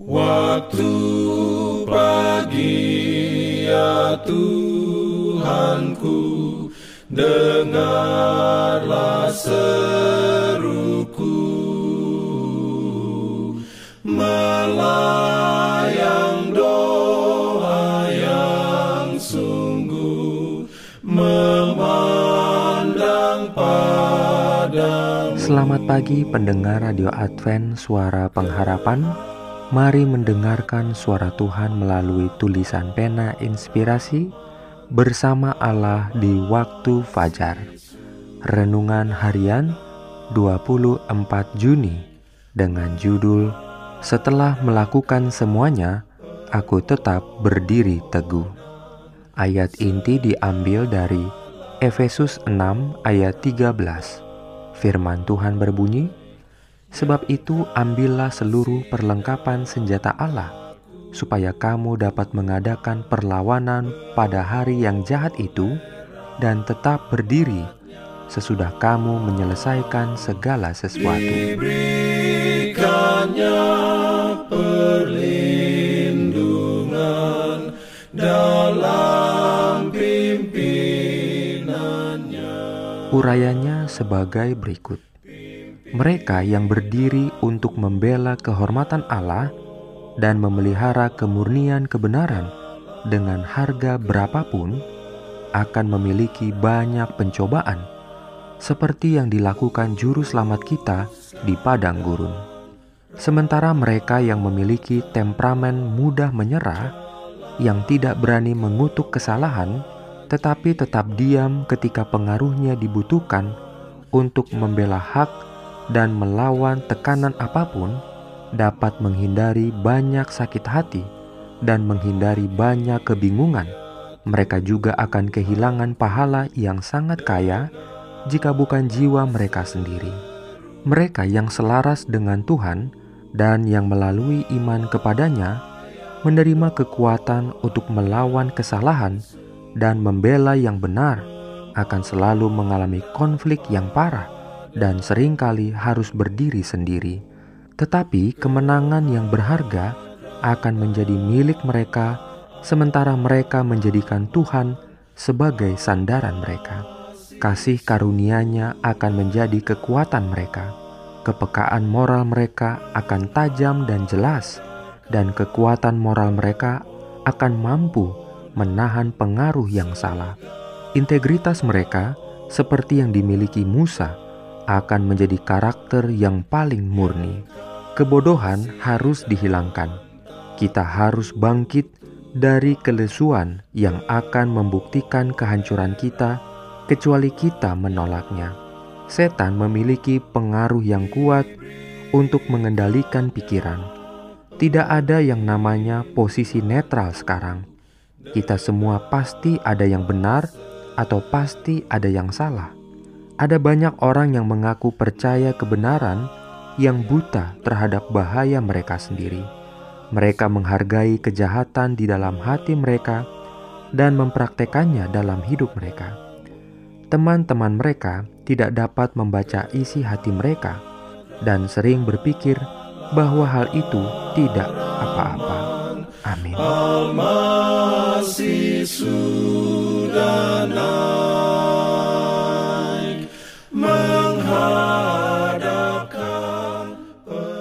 Waktu pagi ya Tuhanku Dengarlah seruku. Melayang doa yang sungguh Memandang padamu. Selamat pagi pendengar Radio Advent Suara Pengharapan Mari mendengarkan suara Tuhan melalui tulisan pena inspirasi bersama Allah di waktu fajar. Renungan harian 24 Juni dengan judul Setelah melakukan semuanya, aku tetap berdiri teguh. Ayat inti diambil dari Efesus 6 ayat 13. Firman Tuhan berbunyi, Sebab itu, ambillah seluruh perlengkapan senjata Allah, supaya kamu dapat mengadakan perlawanan pada hari yang jahat itu, dan tetap berdiri sesudah kamu menyelesaikan segala sesuatu. perlindungan dalam pimpinannya. Urayanya sebagai berikut mereka yang berdiri untuk membela kehormatan Allah dan memelihara kemurnian kebenaran dengan harga berapapun akan memiliki banyak pencobaan seperti yang dilakukan juru selamat kita di padang gurun. Sementara mereka yang memiliki temperamen mudah menyerah, yang tidak berani mengutuk kesalahan, tetapi tetap diam ketika pengaruhnya dibutuhkan untuk membela hak dan melawan tekanan apa pun dapat menghindari banyak sakit hati dan menghindari banyak kebingungan. Mereka juga akan kehilangan pahala yang sangat kaya jika bukan jiwa mereka sendiri. Mereka yang selaras dengan Tuhan dan yang melalui iman kepadanya menerima kekuatan untuk melawan kesalahan dan membela yang benar akan selalu mengalami konflik yang parah dan sering kali harus berdiri sendiri. Tetapi kemenangan yang berharga akan menjadi milik mereka, sementara mereka menjadikan Tuhan sebagai sandaran mereka. Kasih karunia-Nya akan menjadi kekuatan mereka. Kepekaan moral mereka akan tajam dan jelas, dan kekuatan moral mereka akan mampu menahan pengaruh yang salah. Integritas mereka, seperti yang dimiliki Musa, akan menjadi karakter yang paling murni. Kebodohan harus dihilangkan. Kita harus bangkit dari kelesuan yang akan membuktikan kehancuran kita, kecuali kita menolaknya. Setan memiliki pengaruh yang kuat untuk mengendalikan pikiran. Tidak ada yang namanya posisi netral sekarang. Kita semua pasti ada yang benar atau pasti ada yang salah. Ada banyak orang yang mengaku percaya kebenaran yang buta terhadap bahaya mereka sendiri. Mereka menghargai kejahatan di dalam hati mereka dan mempraktekannya dalam hidup mereka. Teman-teman mereka tidak dapat membaca isi hati mereka dan sering berpikir bahwa hal itu tidak apa-apa. Amin.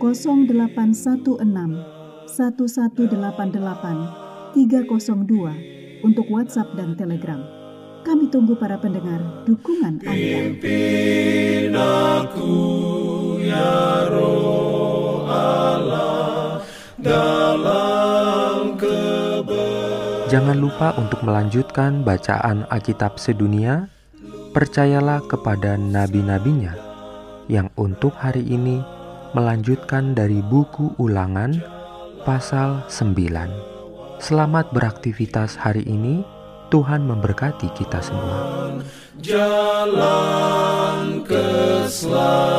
0816 1188 302 untuk WhatsApp dan Telegram. Kami tunggu para pendengar dukungan Anda. ya Jangan lupa untuk melanjutkan bacaan Alkitab sedunia. Percayalah kepada nabi-nabinya yang untuk hari ini melanjutkan dari buku Ulangan pasal 9. Selamat beraktivitas hari ini. Tuhan memberkati kita semua. Jalan keselamatan